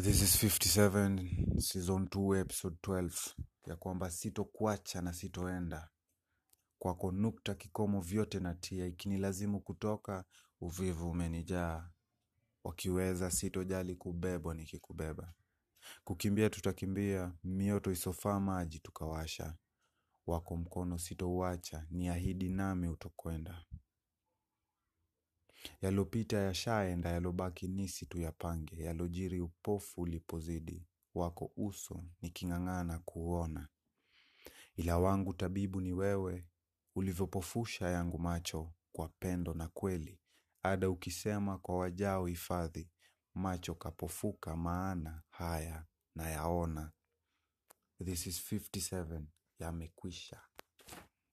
This is 57 season 2 episode 12 ya kwamba sitokuacha na sitoenda. Kwako nukta kikomo vyote na tia. Ikinilazimu kutoka uvivu umenijaa. Wakiweza sitojali kubebwa nikikubeba. Kukimbia tutakimbia. Mioto isofaa maji tukawasha. Wako mkono sitouacha. Ni ahidi nami utokwenda yalopita yashaenda yalobaki nisi tuyapange yalojiri upofu ulipozidi. Wako uso niking'ang'ana kuona. Ila wangu tabibu ni wewe ulivyopofusha yangu macho kwa pendo na kweli. Ada ukisema kwa wajao hifadhi macho kapofuka maana haya na yaona this is 57 yamekwisha